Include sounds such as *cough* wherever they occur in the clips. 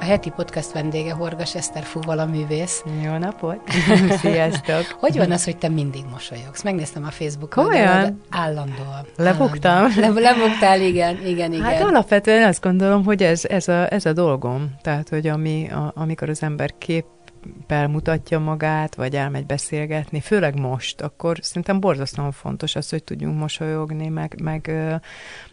A heti podcast vendége Horgas Eszter Fúval, a művész. Jó napot! *laughs* Sziasztok! hogy van az, hogy te mindig mosolyogsz? Megnéztem a Facebookon. Olyan? Állandóan. Lebuktam? Le, lebuktál, igen, igen, igen. Hát alapvetően azt gondolom, hogy ez, ez, a, ez a dolgom. Tehát, hogy ami, a, amikor az ember kép mutatja magát, vagy elmegy beszélgetni, főleg most, akkor szerintem borzasztóan fontos az, hogy tudjunk mosolyogni, meg, meg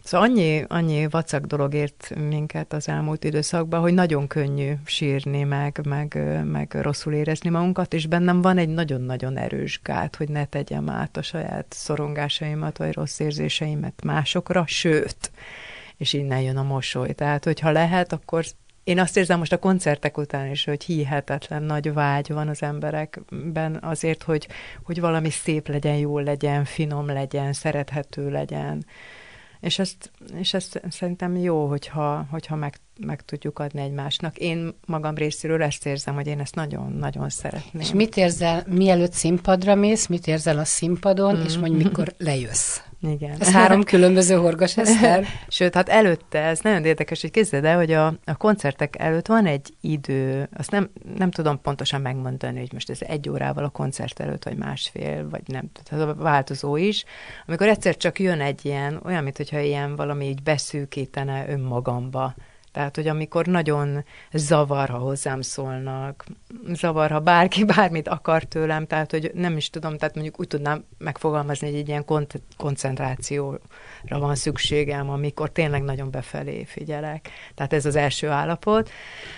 szóval annyi, annyi vacak dolog ért minket az elmúlt időszakban, hogy nagyon könnyű sírni, meg, meg, meg rosszul érezni magunkat, és bennem van egy nagyon-nagyon erős gát, hogy ne tegyem át a saját szorongásaimat, vagy rossz érzéseimet másokra, sőt, és innen jön a mosoly. Tehát, hogyha lehet, akkor én azt érzem most a koncertek után is, hogy hihetetlen nagy vágy van az emberekben azért, hogy, hogy valami szép legyen, jó legyen, finom legyen, szerethető legyen. És ezt, és ezt szerintem jó, hogyha, hogyha meg, meg tudjuk adni egymásnak. Én magam részéről ezt érzem, hogy én ezt nagyon-nagyon szeretném. És mit érzel, mielőtt színpadra mész, mit érzel a színpadon, mm. és mondjuk mikor lejössz? Igen. Ez három *laughs* különböző horgas Eszter. *laughs* Sőt, hát előtte, ez nagyon érdekes, hogy képzeld el, hogy a, a koncertek előtt van egy idő, azt nem, nem tudom pontosan megmondani, hogy most ez egy órával a koncert előtt, vagy másfél, vagy nem, tehát a változó is, amikor egyszer csak jön egy ilyen, olyan, mintha ilyen valami így beszűkítene önmagamba tehát, hogy amikor nagyon zavar, ha hozzám szólnak, zavar, ha bárki *laughs* bármit akar tőlem, tehát, hogy nem is tudom, tehát mondjuk úgy tudnám megfogalmazni, hogy egy ilyen kont- koncentrációra van szükségem, amikor tényleg nagyon befelé figyelek. Tehát ez az első állapot.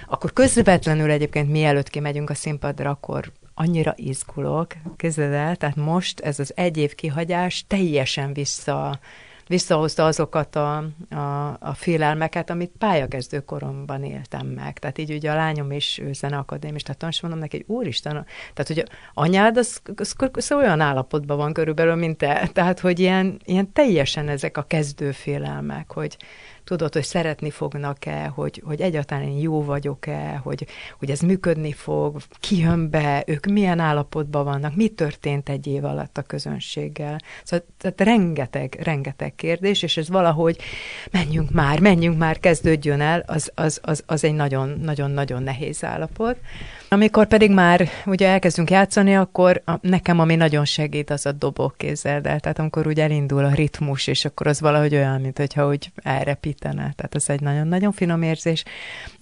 Akkor közvetlenül egyébként mielőtt kimegyünk a színpadra, akkor annyira izgulok, kezded el, tehát most ez az egy év kihagyás teljesen vissza visszahozta azokat a, a, a félelmeket, amit pályakezdő koromban éltem meg. Tehát így ugye a lányom is zeneakadémista tanos, mondom neki, hogy úristen, tehát hogy anyád az, az, az olyan állapotban van körülbelül, mint te. Tehát, hogy ilyen, ilyen teljesen ezek a kezdő félelmek, hogy, tudod, hogy szeretni fognak-e, hogy, hogy egyáltalán én jó vagyok-e, hogy, hogy ez működni fog, ki jön be, ők milyen állapotban vannak, mi történt egy év alatt a közönséggel. Szóval tehát rengeteg, rengeteg kérdés, és ez valahogy menjünk már, menjünk már, kezdődjön el, az, az, az, az egy nagyon-nagyon-nagyon nehéz állapot. Amikor pedig már ugye elkezdünk játszani, akkor a, nekem ami nagyon segít, az a dobok kézzel, el. Tehát amikor úgy elindul a ritmus, és akkor az valahogy olyan, mint hogyha úgy elrepítene. Tehát ez egy nagyon-nagyon finom érzés.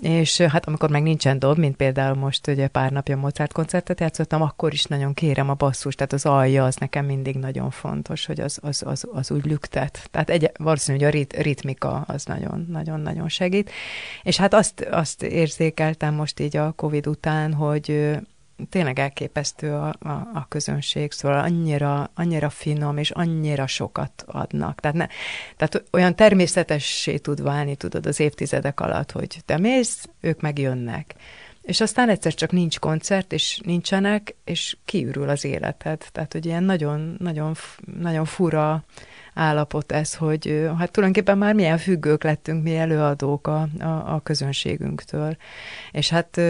És hát amikor meg nincsen dob, mint például most ugye pár napja Mozart koncertet játszottam, akkor is nagyon kérem a basszus, tehát az alja az nekem mindig nagyon fontos, hogy az, az, az, az úgy lüktet. Tehát egy, valószínűleg a rit, ritmika az nagyon-nagyon-nagyon segít. És hát azt, azt érzékeltem most így a Covid után, hogy tényleg elképesztő a, a, a közönség, szóval annyira, annyira finom, és annyira sokat adnak. Tehát, ne, tehát olyan természetessé tud válni, tudod, az évtizedek alatt, hogy te mész, ők megjönnek. És aztán egyszer csak nincs koncert, és nincsenek, és kiürül az életed. Tehát, hogy ilyen nagyon, nagyon, nagyon fura állapot ez, hogy hát tulajdonképpen már milyen függők lettünk mi előadók a, a, a közönségünktől. És hát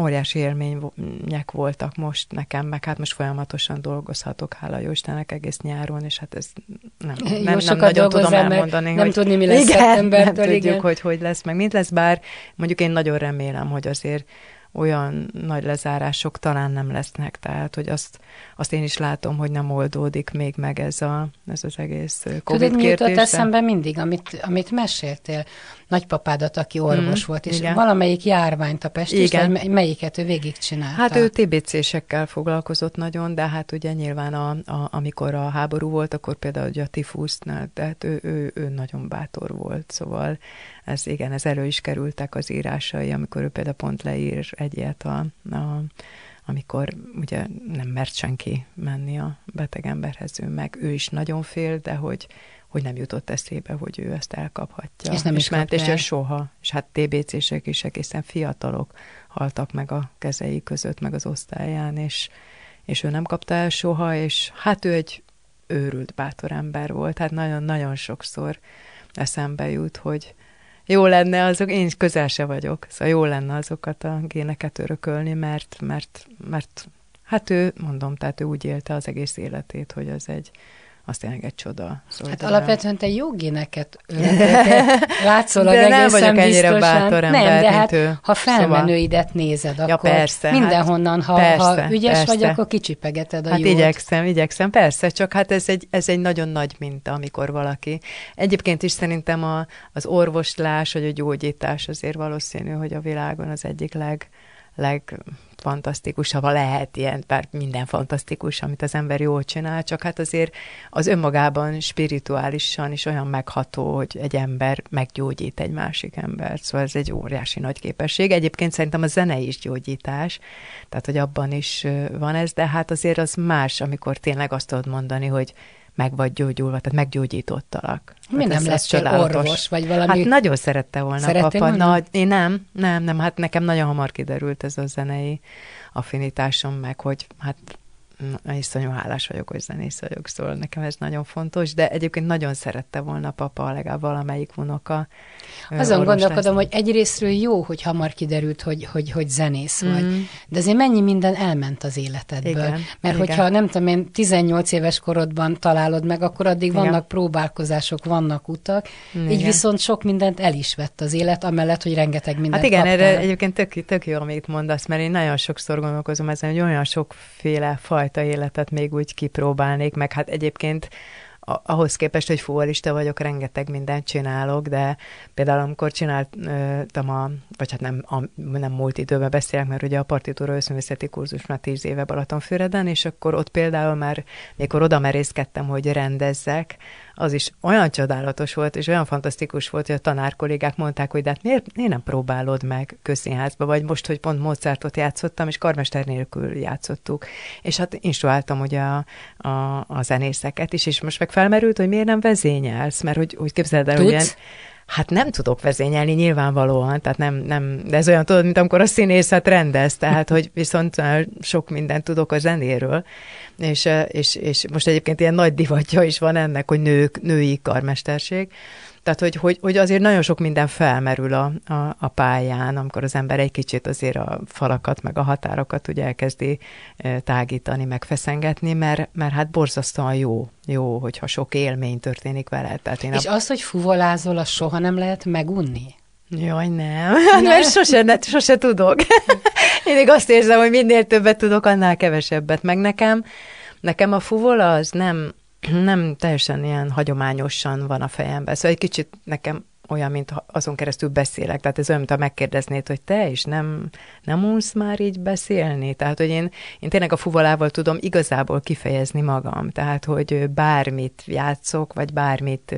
óriási élmények voltak most nekem, meg hát most folyamatosan dolgozhatok, hála jó Istennek egész nyáron, és hát ez nem, nem, nem, nem nagyon tudom elmondani. Nem hogy, tudni, mi lesz igen, nem tudjuk, igen. hogy hogy lesz, meg mint lesz, bár mondjuk én nagyon remélem, hogy azért olyan nagy lezárások talán nem lesznek, tehát hogy azt, azt én is látom, hogy nem oldódik még meg ez, a, ez az egész Covid Tudod, mi jutott eszembe mindig, amit, amit meséltél? Nagypapádat, aki orvos mm, volt, és igen. valamelyik járványt a Pest, igen. és melyiket ő végigcsinálta? Hát ő TBC-sekkel foglalkozott nagyon, de hát ugye nyilván a, a, amikor a háború volt, akkor például ugye a tifusznál, tehát ő, ő, ő nagyon bátor volt, szóval ez igen, ez elő is kerültek az írásai, amikor ő például pont leír egy ilyet a, a amikor ugye nem mert senki menni a beteg emberhez, ő meg ő is nagyon fél, de hogy, hogy nem jutott eszébe, hogy ő ezt elkaphatja. És nem és is ment, és soha. És hát TBC-sek is egészen fiatalok haltak meg a kezei között, meg az osztályán, és, és ő nem kapta el soha, és hát ő egy őrült bátor ember volt, hát nagyon-nagyon sokszor eszembe jut, hogy jó lenne azok, én közel se vagyok, szóval jó lenne azokat a géneket örökölni, mert, mert, mert hát ő, mondom, tehát ő úgy élte az egész életét, hogy az egy, az tényleg egy csoda. Szóval hát alapvetően te jó géneket *laughs* látszólag de nem vagyok ennyire bátor ember, Nem, de hát ő. ha felmenőidet szóval... nézed, akkor ja, persze, mindenhonnan, ha, persze, ha ügyes persze. vagy, akkor kicsipegeted a Hát jót. igyekszem, igyekszem, persze, csak hát ez egy, ez egy nagyon nagy minta, amikor valaki. Egyébként is szerintem a, az orvoslás, vagy a gyógyítás azért valószínű, hogy a világon az egyik leg, leg fantasztikusabb, ha lehet ilyen, bár minden fantasztikus, amit az ember jól csinál, csak hát azért az önmagában spirituálisan is olyan megható, hogy egy ember meggyógyít egy másik embert. Szóval ez egy óriási nagy képesség. Egyébként szerintem a zene is gyógyítás, tehát hogy abban is van ez, de hát azért az más, amikor tényleg azt tudod mondani, hogy meg vagy gyógyulva, tehát meggyógyítottalak. Mi hát nem lesz orvos, vagy valami? Hát nagyon szerette volna Szerettél papa. Na, én nem, nem, nem, hát nekem nagyon hamar kiderült ez a zenei affinitásom, meg hogy hát iszonyú hálás vagyok, hogy zenész vagyok, szóval nekem ez nagyon fontos, de egyébként nagyon szerette volna papa, legalább valamelyik unoka. Azon gondolkodom, lesz. hogy egyrésztről jó, hogy hamar kiderült, hogy, hogy, hogy zenész mm. vagy, de azért mennyi minden elment az életedből. Igen, Mert igen. hogyha nem tudom én 18 éves korodban találod meg, akkor addig igen. vannak próbálkozások, vannak utak, igen. így viszont sok mindent el is vett az élet, amellett, hogy rengeteg mindent Hát igen, kaptál. erre egyébként tök, tök jó, amit mondasz, mert én nagyon sokszor gondolkozom ezen, hogy olyan sokféle faj fajta életet még úgy kipróbálnék, meg hát egyébként ahhoz képest, hogy fuvolista vagyok, rengeteg mindent csinálok, de például amikor csináltam a, vagy hát nem, a, nem múlt időben beszélek, mert ugye a partitúra összművészeti kurzus már tíz éve Balatonfüreden, és akkor ott például már, mikor oda merészkedtem, hogy rendezzek, az is olyan csodálatos volt, és olyan fantasztikus volt, hogy a tanárkollégák mondták, hogy de hát miért, miért nem próbálod meg közszínházba, vagy most, hogy pont Mozartot játszottam, és karmester nélkül játszottuk, és hát instruáltam ugye a, a, a zenészeket is, és most meg felmerült, hogy miért nem vezényelsz, mert hogy úgy képzeld el, hogy ilyen, Hát nem tudok vezényelni nyilvánvalóan, tehát nem, nem, de ez olyan tudod, mint amikor a színészet rendez, tehát hogy viszont sok mindent tudok a zenéről, és, és, és most egyébként ilyen nagy divatja is van ennek, hogy nők, női karmesterség, tehát, hogy, hogy, hogy azért nagyon sok minden felmerül a, a, a pályán, amikor az ember egy kicsit azért a falakat, meg a határokat ugye elkezdi tágítani, meg feszengetni, mert, mert hát borzasztóan jó, jó, hogyha sok élmény történik vele. Tehát én És a... az, hogy fuvolázol, az soha nem lehet megunni? Jaj, nem. nem. *laughs* Mert sose, ne, sose tudok. *laughs* Én még azt érzem, hogy minél többet tudok, annál kevesebbet. Meg nekem, nekem a fuvola az nem, *clears throat* nem teljesen ilyen hagyományosan van a fejemben. Szóval egy kicsit nekem olyan, mint azon keresztül beszélek. Tehát ez olyan, mint ha megkérdeznéd, hogy te is nem, nem unsz már így beszélni. Tehát, hogy én, én tényleg a fuvolával tudom igazából kifejezni magam. Tehát, hogy bármit játszok, vagy bármit,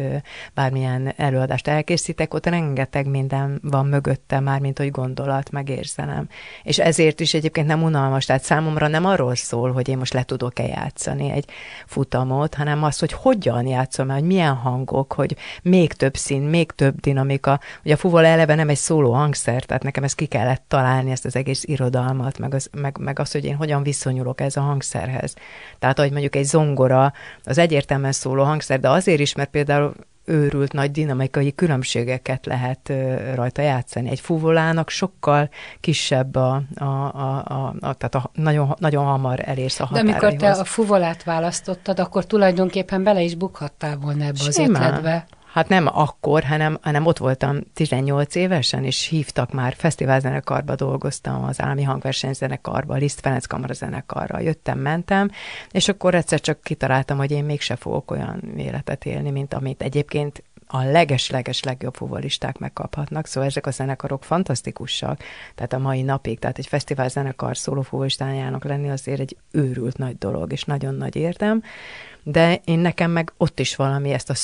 bármilyen előadást elkészítek, ott rengeteg minden van mögötte már, mint hogy gondolat, meg érzelem. És ezért is egyébként nem unalmas. Tehát számomra nem arról szól, hogy én most le tudok-e játszani egy futamot, hanem az, hogy hogyan játszom, hogy milyen hangok, hogy még több szín, még több dinamika. Ugye a fuvola eleve nem egy szóló hangszer, tehát nekem ezt ki kellett találni, ezt az egész irodalmat, meg az, meg, meg az, hogy én hogyan viszonyulok ez a hangszerhez. Tehát, hogy mondjuk egy zongora, az egyértelműen szóló hangszer, de azért is, mert például őrült nagy dinamikai különbségeket lehet rajta játszani. Egy fuvolának sokkal kisebb a, a, a, a, a tehát a, nagyon, nagyon hamar elérsz a határaihoz. De amikor te a fuvolát választottad, akkor tulajdonképpen bele is bukhattál volna ebbe az ötletbe. Hát nem akkor, hanem, hanem ott voltam 18 évesen, és hívtak már, fesztiválzenekarba dolgoztam, az állami hangversenyzenekarba, Liszt Ferenc Kamara zenekarra, jöttem, mentem, és akkor egyszer csak kitaláltam, hogy én mégse fogok olyan életet élni, mint amit egyébként a leges-leges legjobb fuvolisták megkaphatnak, szóval ezek a zenekarok fantasztikusak, tehát a mai napig, tehát egy fesztivál zenekar szólófuvolistájának lenni azért egy őrült nagy dolog, és nagyon nagy érdem, de én nekem meg ott is valami ezt a,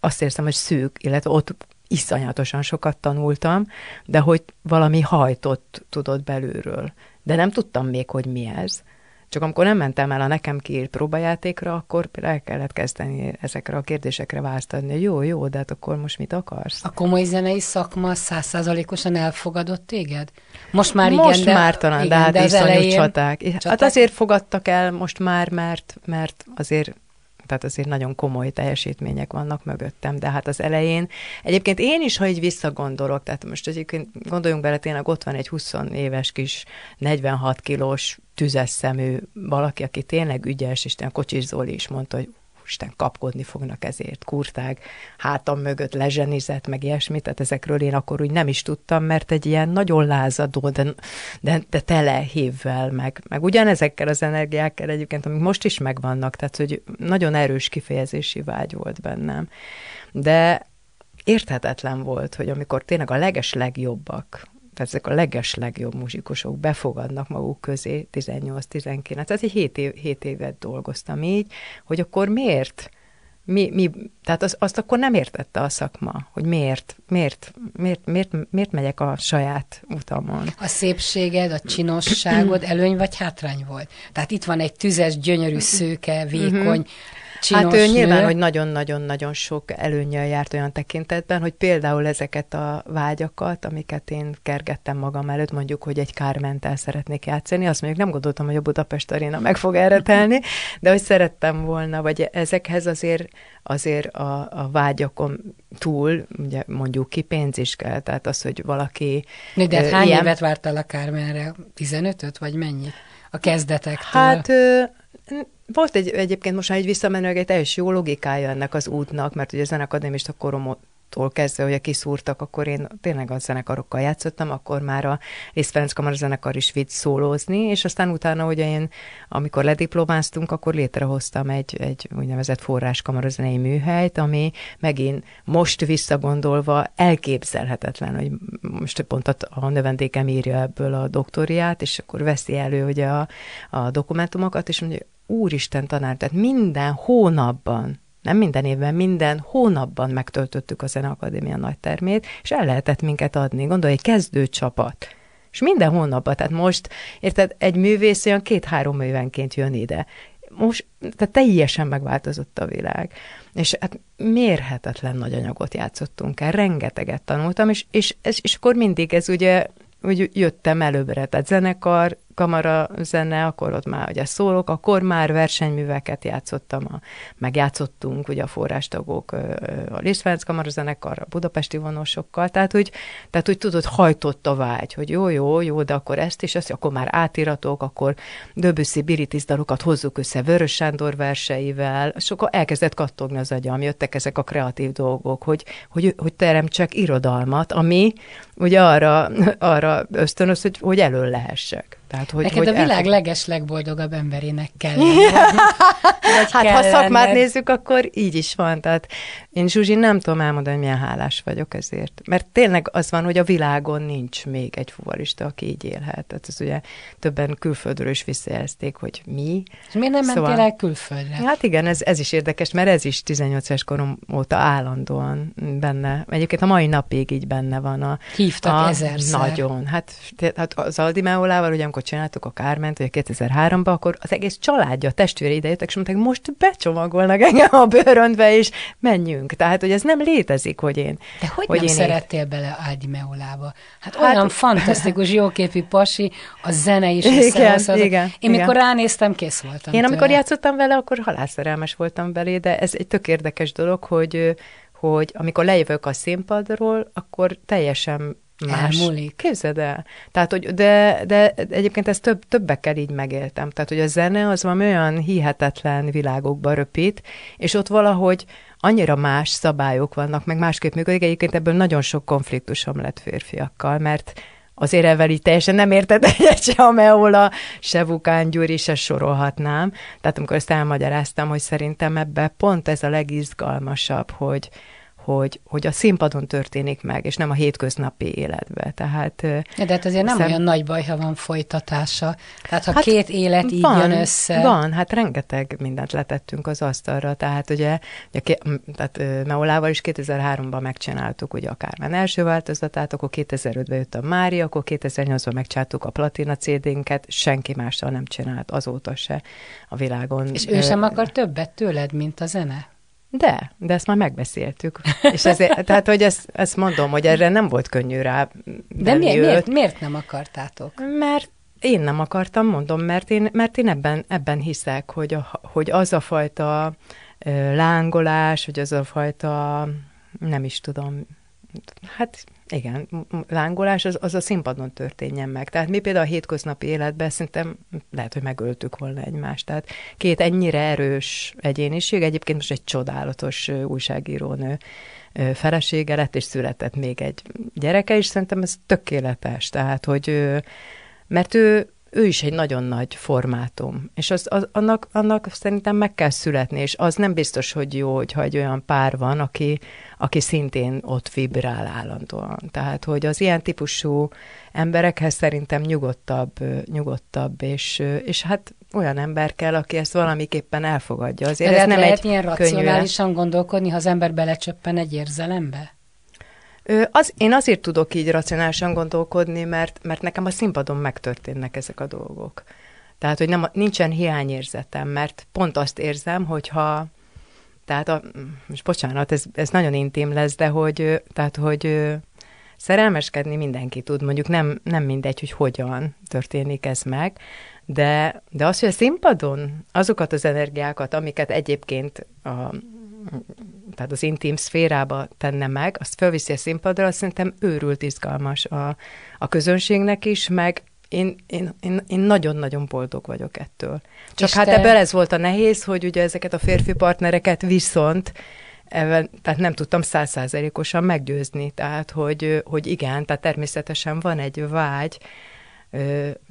azt érzem, hogy szűk, illetve ott iszonyatosan sokat tanultam, de hogy valami hajtott tudott belülről. De nem tudtam még, hogy mi ez. Csak amikor nem mentem el a nekem kiírt próbajátékra, akkor el kellett kezdeni ezekre a kérdésekre választ adni. Jó, jó, de hát akkor most mit akarsz? A komoly zenei szakma százszázalékosan elfogadott téged? Most már igen, most de, már talán, igen, de hát de iszonyú elején... csaták. csaták. Hát azért fogadtak el most már, mert, mert azért tehát azért nagyon komoly teljesítmények vannak mögöttem, de hát az elején, egyébként én is, ha így visszagondolok, tehát most egyébként gondoljunk bele, tényleg ott van egy 20 éves kis 46 kilós tüzes szemű valaki, aki tényleg ügyes, és Kocsis Zoli is mondta, hogy Isten kapkodni fognak ezért, kurtág, hátam mögött lezsenizett, meg ilyesmit, tehát ezekről én akkor úgy nem is tudtam, mert egy ilyen nagyon lázadó, de, de, de tele hívvel, meg, meg ugyanezekkel az energiákkal egyébként, amik most is megvannak, tehát hogy nagyon erős kifejezési vágy volt bennem. De érthetetlen volt, hogy amikor tényleg a leges legjobbak, tehát ezek a leges legjobb muzsikusok befogadnak maguk közé 18-19, tehát egy 7, év, 7 évet dolgoztam így, hogy akkor miért? Mi, mi, tehát az, azt akkor nem értette a szakma, hogy miért, miért, miért, miért, miért megyek a saját utamon. A szépséged, a csinosságod *clears throat* előny vagy hátrány volt? Tehát itt van egy tüzes, gyönyörű, szőke, vékony, Hát ő nyilván, hogy nagyon-nagyon-nagyon sok előnyel járt olyan tekintetben, hogy például ezeket a vágyakat, amiket én kergettem magam előtt, mondjuk, hogy egy kármentel szeretnék játszani, azt mondjuk nem gondoltam, hogy a Budapest Arena meg fog erre telni, de hogy szerettem volna, vagy ezekhez azért azért a, a vágyakon túl, ugye mondjuk ki pénz is kell, tehát az, hogy valaki... De hát hány ilyen... évet vártál a Kármenre? 15-öt, vagy mennyit? A kezdetektől? Hát volt egy, egyébként most már egy visszamenőleg egy teljes jó logikája ennek az útnak, mert ugye a zenekadémista korom tól kezdve, hogy kiszúrtak, akkor én tényleg a zenekarokkal játszottam, akkor már a Liszt Ferenc Kamara zenekar is vitt szólózni, és aztán utána, ugye én, amikor lediplomáztunk, akkor létrehoztam egy, egy úgynevezett forrás kamarazenei műhelyt, ami megint most visszagondolva elképzelhetetlen, hogy most pont a, a növendékem írja ebből a doktoriát, és akkor veszi elő ugye a, a dokumentumokat, és mondja, úristen tanár, tehát minden hónapban nem minden évben, minden hónapban megtöltöttük a Zeneakadémia nagy termét, és el lehetett minket adni. Gondolj, egy kezdő csapat. És minden hónapban, tehát most, érted, egy művész olyan két-három évenként jön ide. Most, tehát teljesen megváltozott a világ. És hát mérhetetlen nagy anyagot játszottunk el, rengeteget tanultam, és, és, és, és akkor mindig ez ugye, úgy jöttem előbbre, tehát zenekar, kamara zene, akkor ott már ugye szólok, akkor már versenyműveket játszottam, a, megjátszottunk ugye a forrástagok a Liszt Ferenc kamara zenekar, a budapesti vonosokkal, tehát úgy, tehát úgy tudod, hajtott a vágy, hogy jó, jó, jó, de akkor ezt is, ezt, akkor már átiratok, akkor Döbüszi Biritis dalokat hozzuk össze Vörös Sándor verseivel, és akkor elkezdett kattogni az agyam, jöttek ezek a kreatív dolgok, hogy, hogy, hogy teremtsek irodalmat, ami ugye arra, arra ösztönöz, hogy, hogy elől lehessek. Tehát, hogy, Neked hogy a világ el... leges legboldogabb emberének kell *laughs* Hát kell ha szakmát nézzük, akkor így is van. Tehát én Zsuzsi nem tudom elmondani, hogy milyen hálás vagyok ezért. Mert tényleg az van, hogy a világon nincs még egy fuvarista, aki így élhet. Tehát ez ugye többen külföldről is visszajelzték, hogy mi. És miért nem szóval, mentél el külföldre? Hát igen, ez, ez is érdekes, mert ez is 18 éves korom óta állandóan benne. Egyébként a mai napig így benne van a... Hívtak a, ezerszer. Nagyon. Hát, hát az Aldi Meolával, ugye amikor csináltuk a Kárment, ugye 2003-ban, akkor az egész családja, a testvére idejöttek, és mondták, most becsomagolnak engem a bőröndbe, és menjünk. Tehát, hogy ez nem létezik, hogy én... De hogy, hogy nem én szerettél én... bele Ádi Meolába? Hát, hát olyan fantasztikus, jóképű pasi, a zene is igen, igen, Én igen. mikor ránéztem, kész voltam Én tőle. amikor játszottam vele, akkor halálszerelmes voltam belé, de ez egy tök érdekes dolog, hogy hogy amikor lejövök a színpadról, akkor teljesen más. Elmúlik. Képzeld el. Tehát, hogy de, de egyébként ezt több, többekkel így megéltem. Tehát, hogy a zene az valami olyan hihetetlen világokba röpít, és ott valahogy annyira más szabályok vannak, meg másképp működik. Egyébként ebből nagyon sok konfliktusom lett férfiakkal, mert azért ezzel így teljesen nem érted egyet se a Meola, se Vukán Gyuri, se sorolhatnám. Tehát amikor ezt elmagyaráztam, hogy szerintem ebbe pont ez a legizgalmasabb, hogy, hogy, hogy a színpadon történik meg, és nem a hétköznapi életbe. Tehát, ja, de hát azért nem szem... olyan nagy baj, ha van folytatása. Tehát ha hát két élet így van, jön össze. Van, hát rengeteg mindent letettünk az asztalra. Tehát ugye, ugye tehát Meolával is 2003-ban megcsináltuk ugye a Kármán első változatát, akkor 2005-ben jött a Mária, akkor 2008-ban megcsináltuk a Platina CD-nket, senki mással nem csinált azóta se a világon. És ő sem akar többet tőled, mint a zene? De, de ezt már megbeszéltük. És ezért, *laughs* tehát, hogy ezt, ezt mondom, hogy erre nem volt könnyű rá. De miért, miért, miért nem akartátok? Mert én nem akartam, mondom, mert én, mert én ebben, ebben hiszek, hogy, a, hogy az a fajta lángolás, hogy az a fajta, nem is tudom, hát igen, lángolás az, az a színpadon történjen meg. Tehát mi például a hétköznapi életben szerintem lehet, hogy megöltük volna egymást. Tehát két ennyire erős egyéniség, egyébként most egy csodálatos újságírónő felesége lett, és született még egy gyereke, és szerintem ez tökéletes. Tehát, hogy mert ő ő is egy nagyon nagy formátum, és az, az, annak, annak szerintem meg kell születni, és az nem biztos, hogy jó, hogyha egy olyan pár van, aki, aki szintén ott vibrál állandóan. Tehát, hogy az ilyen típusú emberekhez szerintem nyugodtabb, nyugodtabb, és, és hát olyan ember kell, aki ezt valamiképpen elfogadja. Azért De ez nem lehet egy ilyen racionálisan gondolkodni, ha az ember belecsöppen egy érzelembe? Az, én azért tudok így racionálisan gondolkodni, mert, mert nekem a színpadon megtörténnek ezek a dolgok. Tehát, hogy nem, nincsen hiányérzetem, mert pont azt érzem, hogyha, tehát, a, most bocsánat, ez, ez nagyon intim lesz, de hogy, tehát, hogy szerelmeskedni mindenki tud, mondjuk nem, nem mindegy, hogy hogyan történik ez meg, de, de az, hogy a színpadon azokat az energiákat, amiket egyébként a, tehát az intim szférába tenne meg, azt felviszi a színpadra, azt szerintem őrült izgalmas a, a közönségnek is, meg én, én, én, én nagyon-nagyon boldog vagyok ettől. Csak És hát te... ebből ez volt a nehéz, hogy ugye ezeket a férfi partnereket viszont Ebben, tehát nem tudtam százszázalékosan meggyőzni, tehát hogy, hogy igen, tehát természetesen van egy vágy,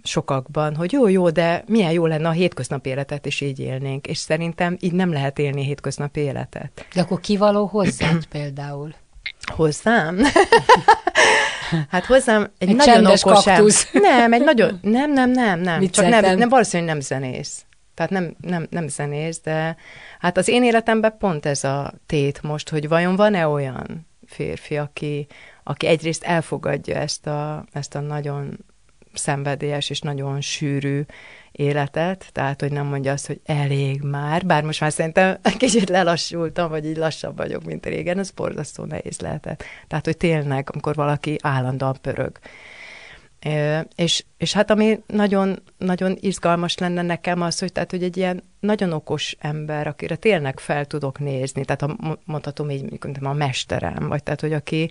sokakban, hogy jó, jó, de milyen jó lenne a hétköznapi életet is így élnénk, és szerintem így nem lehet élni a hétköznapi életet. De akkor kivaló hozzád például? Hozzám? *laughs* hát hozzám egy, egy nagyon okos kaktusz. Nem, egy nagyon, nem, nem, nem, nem. Csak nem, nem, valószínűleg nem zenész. Tehát nem, nem, nem zenész, de hát az én életemben pont ez a tét most, hogy vajon van-e olyan férfi, aki, aki egyrészt elfogadja ezt a, ezt a nagyon szenvedélyes és nagyon sűrű életet, tehát, hogy nem mondja azt, hogy elég már, bár most már szerintem *laughs* kicsit lelassultam, vagy így lassabb vagyok, mint régen, ez borzasztó nehéz lehetett. Tehát, hogy tényleg, amikor valaki állandóan pörög. És, és hát ami nagyon, nagyon izgalmas lenne nekem az, hogy, tehát, hogy egy ilyen nagyon okos ember, akire tényleg fel tudok nézni, tehát a, mondhatom így, mondjuk, a mesterem, vagy tehát, hogy aki,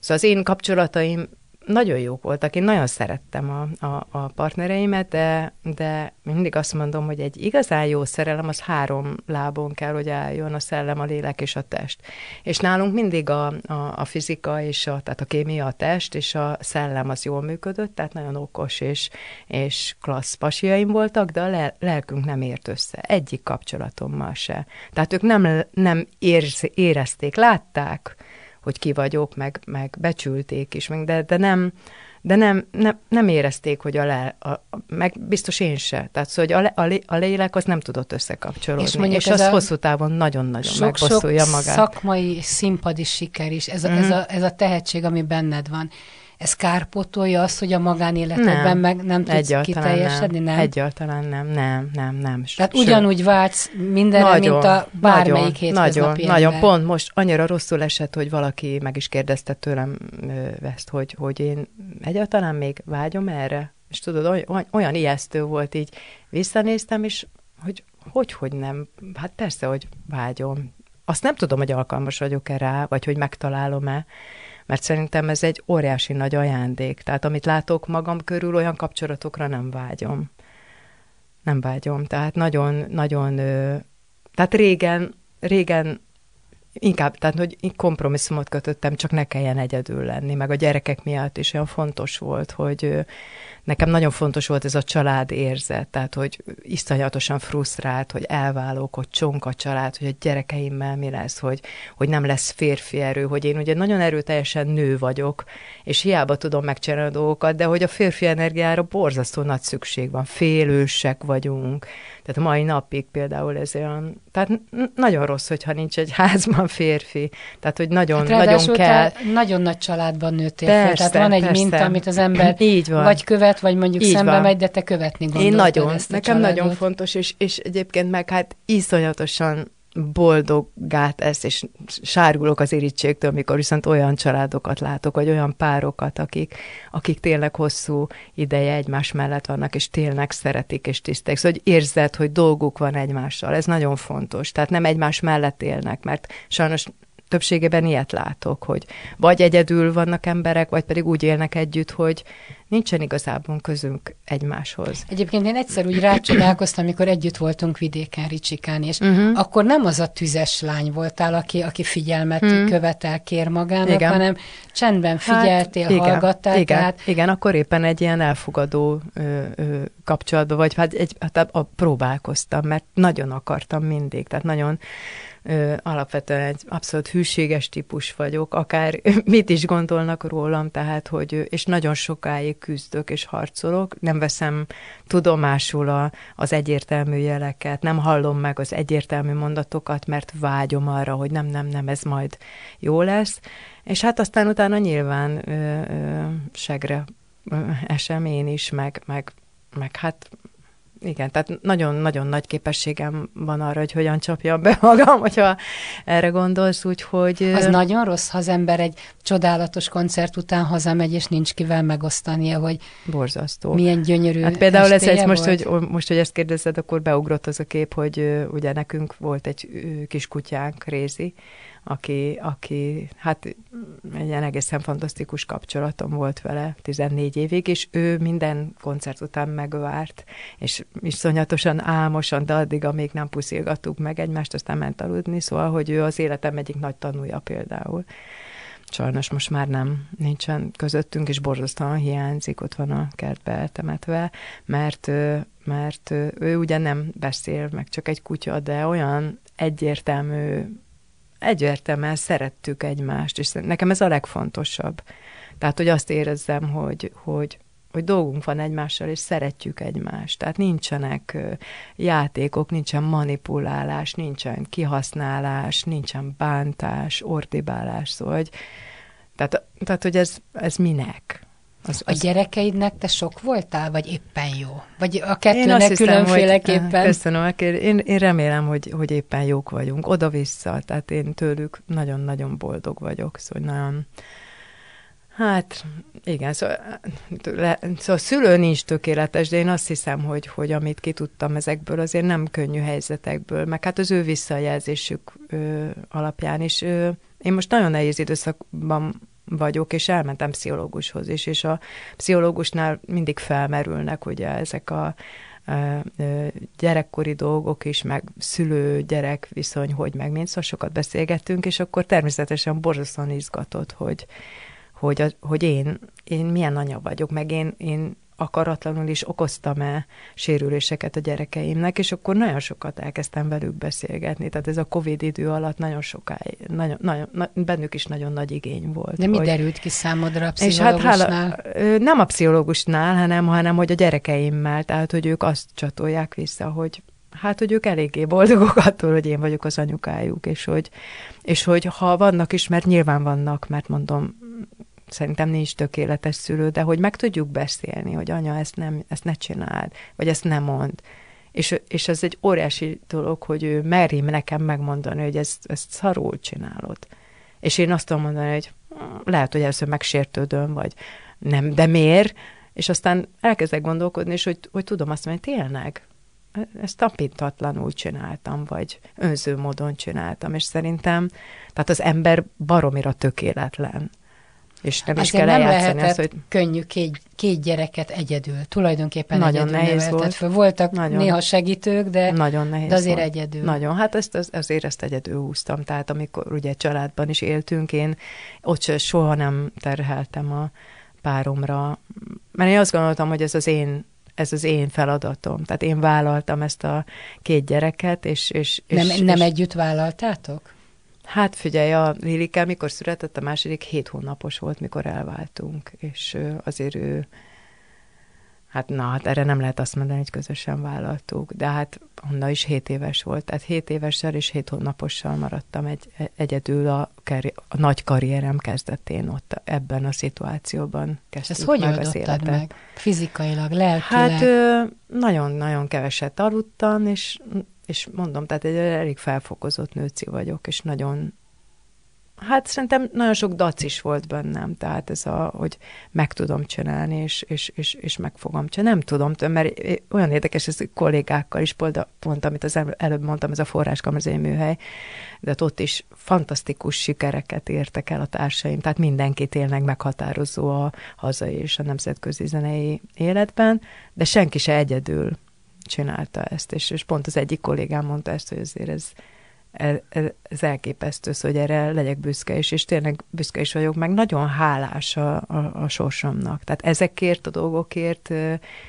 Szóval az én kapcsolataim nagyon jók voltak. Én nagyon szerettem a, a, a partnereimet, de, de mindig azt mondom, hogy egy igazán jó szerelem az három lábon kell, hogy álljon, a szellem, a lélek és a test. És nálunk mindig a, a, a fizika és a, tehát a kémia a test, és a szellem az jól működött, tehát nagyon okos és, és klassz pasiaim voltak, de a lel, lelkünk nem ért össze. Egyik kapcsolatommal se. Tehát ők nem, nem érz, érezték, látták, hogy ki vagyok, meg, meg becsülték is, meg, de, de nem, de nem, nem, nem érezték, hogy a, le, a, a meg biztos én se. Tehát szóval, hogy a, le, a, a lélek az nem tudott összekapcsolódni, és, mondjuk és az a hosszú távon nagyon-nagyon megbosszulja magát. szakmai színpadi siker is, ez a, mm. ez, a, ez a tehetség, ami benned van ez kárpótolja azt, hogy a magánéletedben nem, meg nem tudsz egyáltalán kiteljesedni? Nem. nem. Egyáltalán nem, nem, nem, nem. Tehát Sőt, ugyanúgy vágysz mindenre, nagyon, mint a bármelyik nagyon, hétköznapi Nagyon, nagyon, pont most annyira rosszul esett, hogy valaki meg is kérdezte tőlem ezt, hogy, hogy én egyáltalán még vágyom erre. És tudod, olyan ijesztő volt így, visszanéztem, és hogy hogy, hogy nem? Hát persze, hogy vágyom. Azt nem tudom, hogy alkalmas vagyok-e rá, vagy hogy megtalálom-e mert szerintem ez egy óriási nagy ajándék. Tehát amit látok magam körül, olyan kapcsolatokra nem vágyom. Nem vágyom. Tehát nagyon, nagyon, tehát régen, régen inkább, tehát hogy kompromisszumot kötöttem, csak ne kelljen egyedül lenni, meg a gyerekek miatt is olyan fontos volt, hogy nekem nagyon fontos volt ez a család érzet, tehát hogy iszonyatosan frusztrált, hogy elválok, hogy csonk a család, hogy a gyerekeimmel mi lesz, hogy, hogy nem lesz férfi erő, hogy én ugye nagyon erőteljesen nő vagyok, és hiába tudom megcsinálni a dolgokat, de hogy a férfi energiára borzasztó nagy szükség van, félősek vagyunk, tehát mai napig például ez olyan, tehát nagyon rossz, hogyha nincs egy házban férfi, tehát hogy nagyon, hát nagyon kell. nagyon nagy családban nőttél persze, fel, tehát van egy persze. minta, amit az ember Így van. vagy követ, vagy mondjuk Így szembe van. megy, de te követni gondolod. Én nagyon, ezt nekem nagyon fontos, és, és egyébként meg hát iszonyatosan boldogát ezt, és sárgulok az irítségtől, amikor viszont olyan családokat látok, vagy olyan párokat, akik, akik tényleg hosszú ideje egymás mellett vannak, és tényleg szeretik és tisztek. Szóval, hogy érzed, hogy dolguk van egymással. Ez nagyon fontos. Tehát nem egymás mellett élnek, mert sajnos többségében ilyet látok, hogy vagy egyedül vannak emberek, vagy pedig úgy élnek együtt, hogy nincsen igazából közünk egymáshoz. Egyébként én egyszer úgy rácsodálkoztam, amikor együtt voltunk vidéken, Ricsikán, és uh-huh. akkor nem az a tüzes lány voltál, aki, aki figyelmet uh-huh. követel, kér magának, igen. hanem csendben hát, figyeltél, hát, igen, hallgattál. Igen, tehát... igen, akkor éppen egy ilyen elfogadó ö, ö, kapcsolatban, vagy hát, egy, hát a, próbálkoztam, mert nagyon akartam mindig, tehát nagyon alapvetően egy abszolút hűséges típus vagyok, akár *laughs* mit is gondolnak rólam, tehát, hogy, és nagyon sokáig küzdök és harcolok, nem veszem tudomásul a, az egyértelmű jeleket, nem hallom meg az egyértelmű mondatokat, mert vágyom arra, hogy nem, nem, nem, ez majd jó lesz, és hát aztán utána nyilván ö, ö, segre esem én is, meg, meg, meg hát igen, tehát nagyon-nagyon nagy képességem van arra, hogy hogyan csapja be *laughs* magam, hogyha erre gondolsz, úgyhogy... Az nagyon rossz, ha az ember egy csodálatos koncert után hazamegy, és nincs kivel megosztania, hogy Borzasztó. milyen gyönyörű Hát például ez egy, most, hogy, most, hogy ezt kérdezed, akkor beugrott az a kép, hogy ugye nekünk volt egy kis kutyánk, Rézi, aki, aki hát egy ilyen egészen fantasztikus kapcsolatom volt vele 14 évig, és ő minden koncert után megvárt, és iszonyatosan álmosan, de addig, amíg nem puszilgattuk meg egymást, aztán ment aludni, szóval, hogy ő az életem egyik nagy tanúja például. Sajnos most már nem nincsen közöttünk, és borzasztóan hiányzik, ott van a kertbe eltemetve, mert, mert ő ugye nem beszél, meg csak egy kutya, de olyan egyértelmű egyértelműen szerettük egymást, és nekem ez a legfontosabb. Tehát, hogy azt érezzem, hogy, hogy, hogy dolgunk van egymással, és szeretjük egymást. Tehát nincsenek játékok, nincsen manipulálás, nincsen kihasználás, nincsen bántás, ordibálás, szóval, hogy, tehát, tehát, hogy ez, ez minek? Az, az... A gyerekeidnek te sok voltál, vagy éppen jó? Vagy a kettőnek különféleképpen? Hogy, köszönöm, én, én remélem, hogy, hogy éppen jók vagyunk, oda-vissza, tehát én tőlük nagyon-nagyon boldog vagyok, szóval nagyon... Hát, igen, szóval, le, szóval szülő nincs tökéletes, de én azt hiszem, hogy, hogy amit kitudtam ezekből, azért nem könnyű helyzetekből, meg hát az ő visszajelzésük ö, alapján is. Ö, én most nagyon nehéz időszakban vagyok, és elmentem pszichológushoz is, és a pszichológusnál mindig felmerülnek ugye ezek a gyerekkori dolgok is, meg szülő-gyerek viszony, hogy meg mind, szóval sokat beszélgettünk, és akkor természetesen borzasztóan izgatott, hogy, hogy, hogy én, én milyen anya vagyok, meg én, én akaratlanul is okoztam-e sérüléseket a gyerekeimnek, és akkor nagyon sokat elkezdtem velük beszélgetni. Tehát ez a Covid idő alatt nagyon sokáig, nagyon, nagyon, bennük is nagyon nagy igény volt. De mi hogy... derült ki számodra a pszichológusnál? És hát hála, nem a pszichológusnál, hanem, hanem hogy a gyerekeimmel, tehát hogy ők azt csatolják vissza, hogy hát, hogy ők eléggé boldogok *laughs* attól, hogy én vagyok az anyukájuk, és hogy, és hogy ha vannak is, mert nyilván vannak, mert mondom, szerintem nincs tökéletes szülő, de hogy meg tudjuk beszélni, hogy anya, ezt, nem, ezt ne csináld, vagy ezt nem mond. És, és ez egy óriási dolog, hogy ő merim nekem megmondani, hogy ezt, ezt szarul csinálod. És én azt tudom mondani, hogy lehet, hogy először megsértődöm, vagy nem, de miért? És aztán elkezdek gondolkodni, és hogy, hogy tudom azt mondani, hogy tényleg, ezt tapintatlanul csináltam, vagy önző módon csináltam, és szerintem, tehát az ember baromira tökéletlen. És nem Azért is kell nem lehetett azt, hogy... könnyű két, két gyereket egyedül. Tulajdonképpen Nagyon egyedül nehéz volt. Föl. Voltak Nagyon. néha segítők, de, Nagyon nehéz de azért volt. egyedül. Nagyon. Hát ezt, az, azért ezt egyedül húztam. Tehát amikor ugye családban is éltünk, én ott soha nem terheltem a páromra, mert én azt gondoltam, hogy ez az én ez az én feladatom. Tehát én vállaltam ezt a két gyereket, és... és, és nem, és nem együtt vállaltátok? Hát figyelj, a Lilikel mikor született, a második hét hónapos volt, mikor elváltunk, és azért ő Hát na, hát erre nem lehet azt mondani, hogy közösen vállaltuk, de hát Honda is 7 éves volt, tehát 7 évessel és 7 hónapossal maradtam egy, egyedül a, a nagy karrierem kezdetén ott ebben a szituációban kezdtük Ez hogy meg az életet. meg? Fizikailag, lelkileg? Hát nagyon-nagyon keveset aludtam, és, és mondom, tehát egy elég felfokozott nőci vagyok, és nagyon Hát szerintem nagyon sok dac is volt bennem, tehát ez a, hogy meg tudom csinálni, és, és, és, és meg fogom csinálni. Nem tudom, mert olyan érdekes ez kollégákkal is, pont, pont amit az előbb mondtam, ez a forráskamazai műhely, de ott is fantasztikus sikereket értek el a társaim, tehát mindenki tényleg meghatározó a hazai és a nemzetközi zenei életben, de senki se egyedül csinálta ezt, és, és pont az egyik kollégám mondta ezt, hogy azért ez, ez elképesztő, hogy erre legyek büszke is, és tényleg büszke is vagyok, meg nagyon hálás a, a, a sorsomnak. Tehát ezekért a dolgokért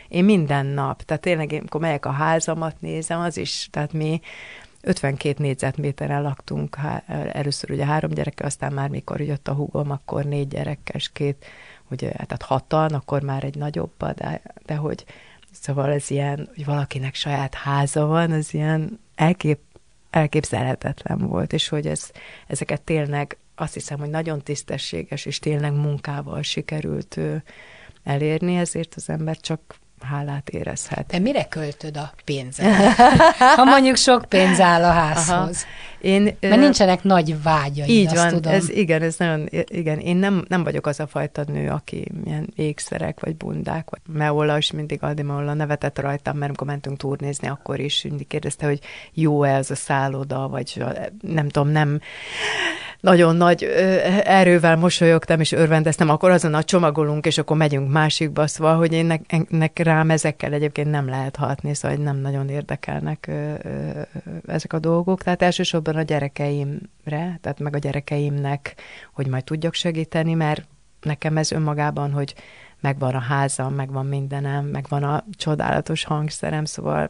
én minden nap, tehát tényleg én, amikor megyek a házamat nézem, az is, tehát mi 52 négyzetméteren laktunk, először ugye három gyerekkel, aztán már mikor jött a húgom, akkor négy gyerekes, két, ugye, tehát hatan, akkor már egy nagyobb, de, de hogy szóval ez ilyen, hogy valakinek saját háza van, az ilyen elkép, elképzelhetetlen volt, és hogy ez, ezeket tényleg azt hiszem, hogy nagyon tisztességes, és tényleg munkával sikerült elérni, ezért az ember csak hálát érezhet. De mire költöd a pénzet? ha mondjuk sok pénz áll a házhoz. Aha. Én, Mert nincsenek nagy vágyai, így van, tudom. Ez, igen, ez nagyon, igen, én nem, nem vagyok az a fajta nő, aki ilyen ékszerek, vagy bundák, vagy Meola, és mindig Adi Meola nevetett rajtam, mert amikor mentünk turnézni, akkor is mindig kérdezte, hogy jó-e ez a szálloda, vagy nem tudom, nem nagyon nagy erővel mosolyogtam, és örvendeztem, akkor azon a csomagolunk, és akkor megyünk másikba, szóval, hogy én nek, nek rám ezekkel egyébként nem lehet hatni, szóval nem nagyon érdekelnek ezek a dolgok. Tehát elsősorban a gyerekeimre, tehát meg a gyerekeimnek, hogy majd tudjak segíteni, mert nekem ez önmagában, hogy megvan a házam, megvan mindenem, megvan a csodálatos hangszerem, szóval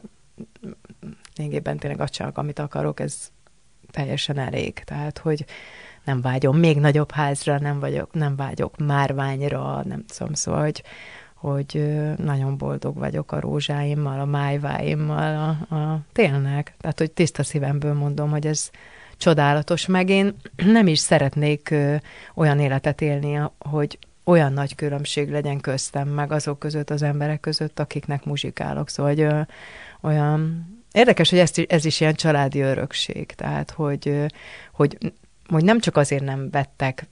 lényegében tényleg azt csak, amit akarok, ez teljesen elég. Tehát, hogy nem vágyom még nagyobb házra, nem, vagyok, nem vágyok márványra, nem tudom, szóval, hogy, hogy nagyon boldog vagyok a rózsáimmal, a májváimmal, a, a, tényleg. Tehát, hogy tiszta szívemből mondom, hogy ez csodálatos, meg én *clears throat* nem is szeretnék olyan életet élni, hogy olyan nagy különbség legyen köztem, meg azok között, az emberek között, akiknek muzsikálok. Szóval, hogy ö, olyan Érdekes, hogy ez, ez is ilyen családi örökség, tehát hogy, hogy hogy nem csak azért nem vettek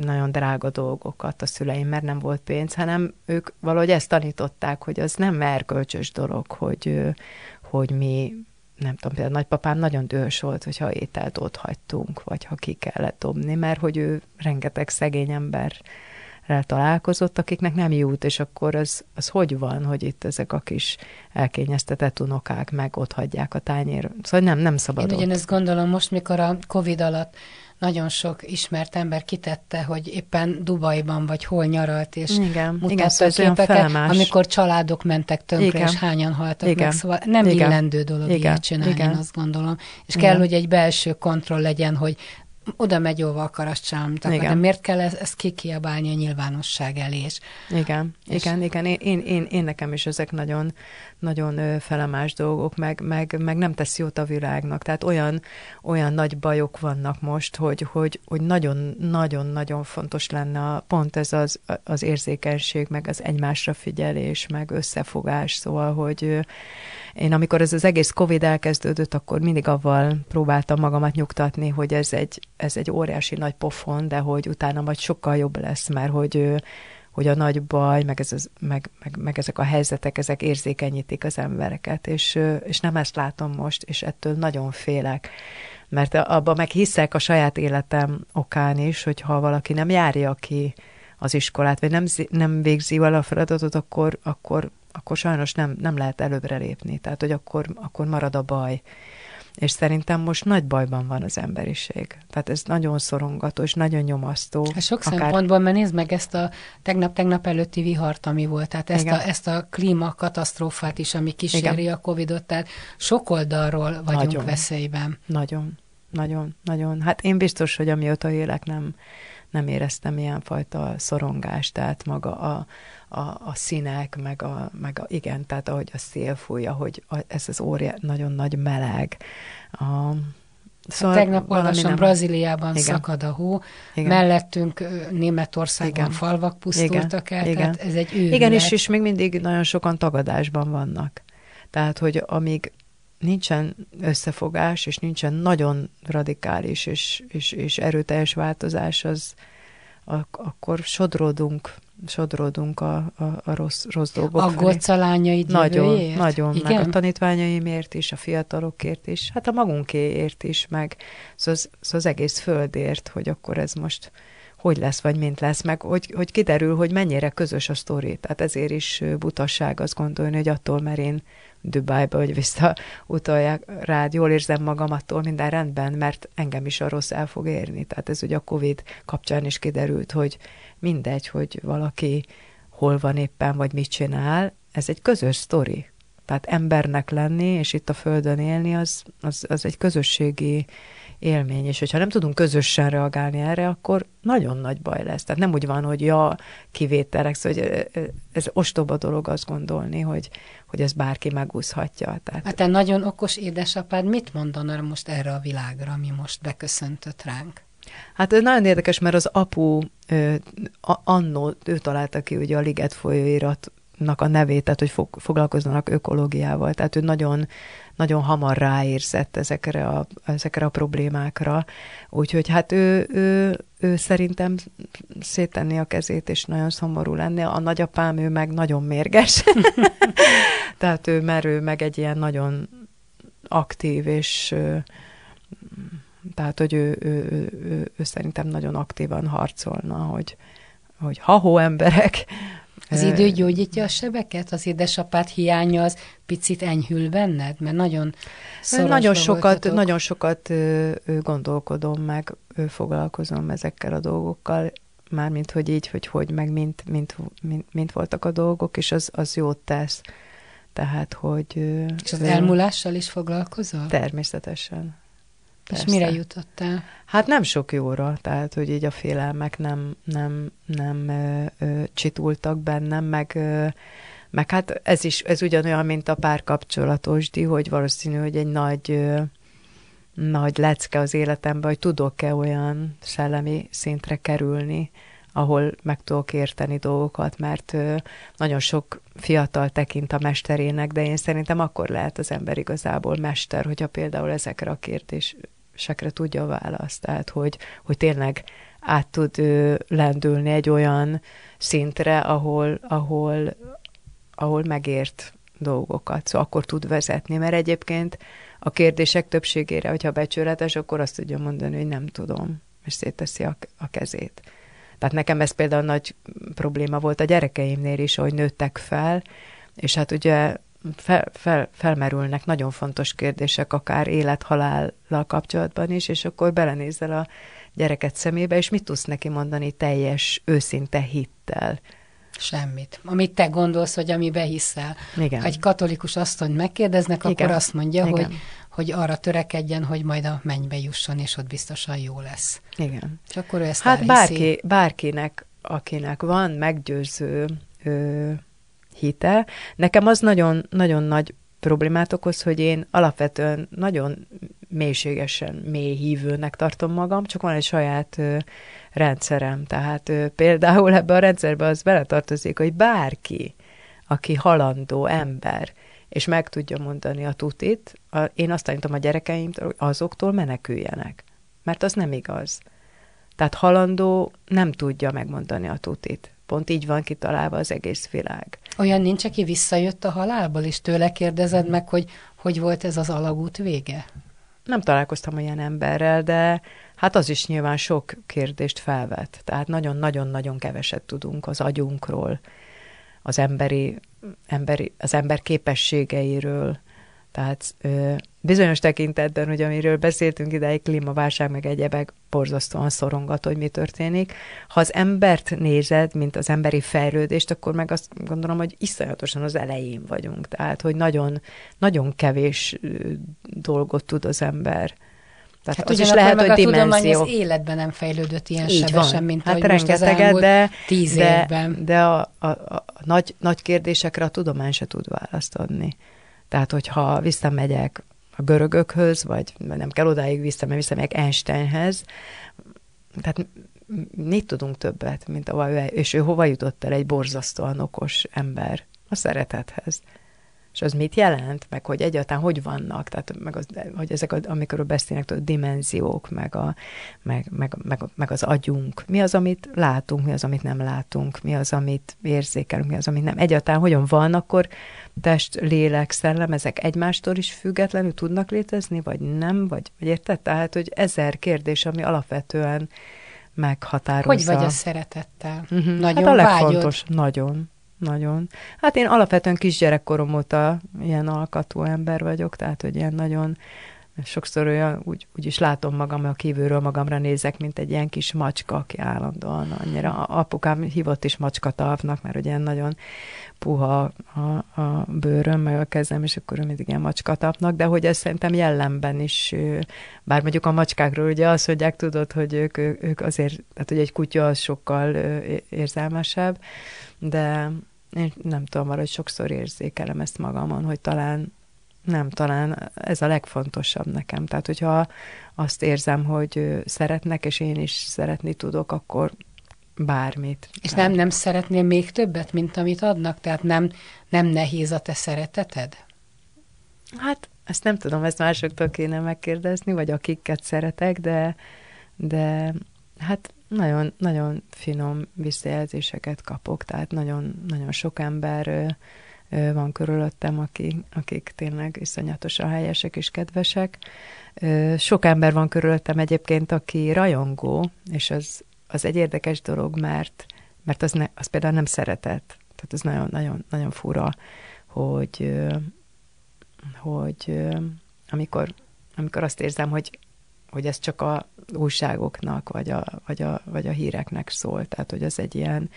nagyon drága dolgokat a szüleim, mert nem volt pénz, hanem ők valahogy ezt tanították, hogy az nem erkölcsös dolog, hogy, hogy mi, nem tudom, például nagypapám nagyon dühös volt, hogyha ételt ott hagytunk, vagy ha ki kellett dobni, mert hogy ő rengeteg szegény ember találkozott, akiknek nem jut, és akkor az, az hogy van, hogy itt ezek a kis elkényeztetett unokák meg ott hagyják a tányér. Szóval nem, nem szabad Én ugyanezt gondolom most, mikor a Covid alatt nagyon sok ismert ember kitette, hogy éppen Dubajban vagy hol nyaralt, és igen, mutatta igen, képeket, amikor családok mentek tönkre, igen. és hányan haltak igen. meg. Szóval nem igen. illendő dolog igen. ilyet csinálni, igen. én azt gondolom. És igen. kell, hogy egy belső kontroll legyen, hogy oda megy, jóval akar, azt sem, de miért kell ezt, ezt kikiabálni a nyilvánosság elé? És, igen, és igen, igen, én, én, én, én, nekem is ezek nagyon, nagyon felemás dolgok, meg, meg, meg nem tesz jót a világnak. Tehát olyan, olyan nagy bajok vannak most, hogy, hogy, hogy nagyon, nagyon, nagyon fontos lenne a, pont ez az, az érzékenység, meg az egymásra figyelés, meg összefogás, szóval, hogy én amikor ez az egész Covid elkezdődött, akkor mindig avval próbáltam magamat nyugtatni, hogy ez egy, ez egy óriási nagy pofon, de hogy utána majd sokkal jobb lesz, mert hogy hogy a nagy baj, meg, ez az, meg, meg, meg ezek a helyzetek, ezek érzékenyítik az embereket, és, és nem ezt látom most, és ettől nagyon félek. Mert abban meg hiszek a saját életem okán is, hogy ha valaki nem járja ki az iskolát, vagy nem, nem végzi vele a feladatot, akkor, akkor, akkor sajnos nem, nem lehet előbbre lépni. Tehát, hogy akkor, akkor marad a baj. és szerintem most nagy bajban van az emberiség. Tehát ez nagyon szorongatos, nagyon nyomasztó. Hát sok akár... szempontból, mert nézd meg ezt a tegnap-tegnap előtti vihart, ami volt, tehát ezt a, ezt a klímakatasztrófát is, ami kíséri Igen. a Covid-ot, tehát sok oldalról vagyunk nagyon, veszélyben. Nagyon, nagyon, nagyon. Hát én biztos, hogy amióta élek, nem, nem éreztem ilyenfajta szorongást, tehát maga a, a, a színek, meg a, meg a, igen, tehát ahogy a szél fúj, ahogy a, ez az óriá, nagyon nagy meleg. A, Szóval hát tegnap olvasom, Brazíliában igen. szakad a hó, igen. mellettünk Németországban igen. falvak pusztultak igen. el, igen. tehát ez egy őrület. Igen, és, és még mindig nagyon sokan tagadásban vannak. Tehát, hogy amíg nincsen összefogás, és nincsen nagyon radikális és, és, és erőteljes változás, az akkor sodródunk sodródunk a, a, a rossz, rossz dolgok Aggódsz a lányaid Nagyon, jövőjét? nagyon. Igen? Meg a tanítványaimért is, a fiatalokért is, hát a magunkéért is, meg szóval az, szóval az egész földért, hogy akkor ez most hogy lesz, vagy mint lesz, meg hogy, hogy kiderül, hogy mennyire közös a sztori. Tehát ezért is butasság azt gondolni, hogy attól, mert én Dubájba, hogy vissza utolják rád, jól érzem magam, attól minden rendben, mert engem is a rossz el fog érni. Tehát ez ugye a Covid kapcsán is kiderült, hogy mindegy, hogy valaki hol van éppen, vagy mit csinál, ez egy közös sztori. Tehát embernek lenni, és itt a Földön élni, az, az, az egy közösségi élmény, és hogyha nem tudunk közösen reagálni erre, akkor nagyon nagy baj lesz. Tehát nem úgy van, hogy ja, kivételek, szóval hogy ez ostoba dolog azt gondolni, hogy, hogy ez bárki megúszhatja. Tehát... Hát te nagyon okos édesapád mit mondana most erre a világra, ami most beköszöntött ránk? Hát ez nagyon érdekes, mert az apu annó, ő találta ki ugye a Liget folyóirat a nevét, tehát hogy fog, foglalkozzanak ökológiával. Tehát ő nagyon, nagyon hamar ráérzett ezekre a, ezekre a problémákra. Úgyhogy hát ő, ő, ő szerintem szétenni a kezét, és nagyon szomorú lenni. A nagyapám, ő meg nagyon mérges. *laughs* tehát ő merő, meg egy ilyen nagyon aktív, és tehát, hogy ő, ő, ő, ő, ő szerintem nagyon aktívan harcolna, hogy, hogy ha-hó emberek, az idő gyógyítja a sebeket? Az édesapád hiánya az picit enyhül benned? Mert nagyon Nagyon sokat, voltatok. nagyon sokat gondolkodom meg, foglalkozom ezekkel a dolgokkal, mármint, hogy így, hogy hogy, meg mint, mint, mint, mint voltak a dolgok, és az, az jót tesz. Tehát, hogy... És az elmúlással is foglalkozol? Természetesen. Persze. És mire jutottál? Hát nem sok jóra, tehát hogy így a félelmek nem, nem, nem ö, ö, csitultak bennem, meg, ö, meg hát ez is, ez ugyanolyan, mint a párkapcsolatosdi, hogy valószínű, hogy egy nagy, ö, nagy lecke az életemben, hogy tudok-e olyan szellemi szintre kerülni, ahol meg tudok érteni dolgokat, mert nagyon sok fiatal tekint a mesterének, de én szerintem akkor lehet az ember igazából mester, hogyha például ezekre a kérdés, kérdésekre tudja a választ. Tehát, hogy, hogy tényleg át tud lendülni egy olyan szintre, ahol, ahol, ahol megért dolgokat, szóval akkor tud vezetni, mert egyébként a kérdések többségére, hogyha becsületes, akkor azt tudja mondani, hogy nem tudom, és szétteszi a, a kezét. Tehát nekem ez például nagy probléma volt a gyerekeimnél is, hogy nőttek fel, és hát ugye fel, fel, felmerülnek nagyon fontos kérdések, akár élethalállal kapcsolatban is, és akkor belenézel a gyereket szemébe, és mit tudsz neki mondani teljes, őszinte hittel? Semmit. Amit te gondolsz, hogy amibe hiszel. Igen. Egy katolikus asszony megkérdeznek, Igen. akkor azt mondja, Igen. hogy hogy arra törekedjen, hogy majd a mennybe jusson, és ott biztosan jó lesz. Igen. És akkor ő ezt Hát bárki, bárkinek, akinek van meggyőző ö, hite. Nekem az nagyon, nagyon nagy problémát okoz, hogy én alapvetően nagyon mélységesen mély hívőnek tartom magam, csak van egy saját ö, rendszerem. Tehát ö, például ebbe a rendszerbe az beletartozik, hogy bárki, aki halandó ember, és meg tudja mondani a tutit, a, én azt tanítom a gyerekeimtől, hogy azoktól meneküljenek. Mert az nem igaz. Tehát halandó nem tudja megmondani a tutit. Pont így van kitalálva az egész világ. Olyan nincs, aki visszajött a halálból, és tőle kérdezed meg, hogy hogy volt ez az alagút vége? Nem találkoztam olyan emberrel, de hát az is nyilván sok kérdést felvet. Tehát nagyon-nagyon-nagyon keveset tudunk az agyunkról, az emberi, emberi, az ember képességeiről. Tehát ö, bizonyos tekintetben, hogy amiről beszéltünk ideig, klímaválság, meg egyebek, borzasztóan szorongat, hogy mi történik. Ha az embert nézed, mint az emberi fejlődést, akkor meg azt gondolom, hogy iszonyatosan az elején vagyunk. Tehát, hogy nagyon, nagyon kevés dolgot tud az ember tehát hát az is lehet, hogy a dimenzió. az életben nem fejlődött ilyen Így sebesen, van. mint hát ahogy most az elmúlt de, tíz de, évben. De a, a, a nagy, nagy kérdésekre a tudomány se tud választ adni. Tehát, hogyha visszamegyek a görögökhöz, vagy nem kell odáig vissza, visszamegyek Einsteinhez, tehát mit tudunk többet, mint ő, és ő hova jutott el egy borzasztóan okos ember? A szeretethez. És az mit jelent, meg hogy egyáltalán hogy vannak, tehát meg az, hogy ezek, amikor beszélnek, a dimenziók, meg, a, meg, meg, meg, meg, az agyunk, mi az, amit látunk, mi az, amit nem látunk, mi az, amit érzékelünk, mi az, amit nem. Egyáltalán hogyan van, akkor test, lélek, szellem, ezek egymástól is függetlenül tudnak létezni, vagy nem, vagy, vagy érted? Tehát, hogy ezer kérdés, ami alapvetően meghatározza. Hogy vagy a szeretettel? Uh-huh. Nagyon hát a legfontos, vágyod? nagyon. Nagyon. Hát én alapvetően kisgyerekkorom óta ilyen alkatú ember vagyok, tehát hogy ilyen nagyon sokszor olyan, úgy, úgy is látom magam, a kívülről magamra nézek, mint egy ilyen kis macska, aki állandóan annyira, apukám hívott is macskatavnak, mert ugye nagyon puha a, a bőröm, meg a kezem, és akkor mindig ilyen macskatapnak, de hogy ez szerintem jellemben is, bár mondjuk a macskákról ugye azt mondják, tudod, hogy ők, ők azért, tehát hogy egy kutya az sokkal érzelmesebb, de én nem tudom, valahogy sokszor érzékelem ezt magamon, hogy talán nem, talán ez a legfontosabb nekem. Tehát, hogyha azt érzem, hogy szeretnek, és én is szeretni tudok, akkor bármit. És nem, nem szeretnél még többet, mint amit adnak? Tehát nem, nem nehéz a te szereteted? Hát, ezt nem tudom, ezt másoktól kéne megkérdezni, vagy akiket szeretek, de, de hát nagyon, nagyon finom visszajelzéseket kapok, tehát nagyon, nagyon sok ember van körülöttem, akik, akik tényleg iszonyatosan helyesek és kedvesek. Sok ember van körülöttem egyébként, aki rajongó, és az, az egy érdekes dolog, mert, mert az, ne, az például nem szeretett. Tehát ez nagyon, nagyon, fura, hogy, hogy amikor, amikor azt érzem, hogy hogy ez csak a újságoknak, vagy a, vagy, a, vagy a híreknek szól. Tehát, hogy ez egy ilyen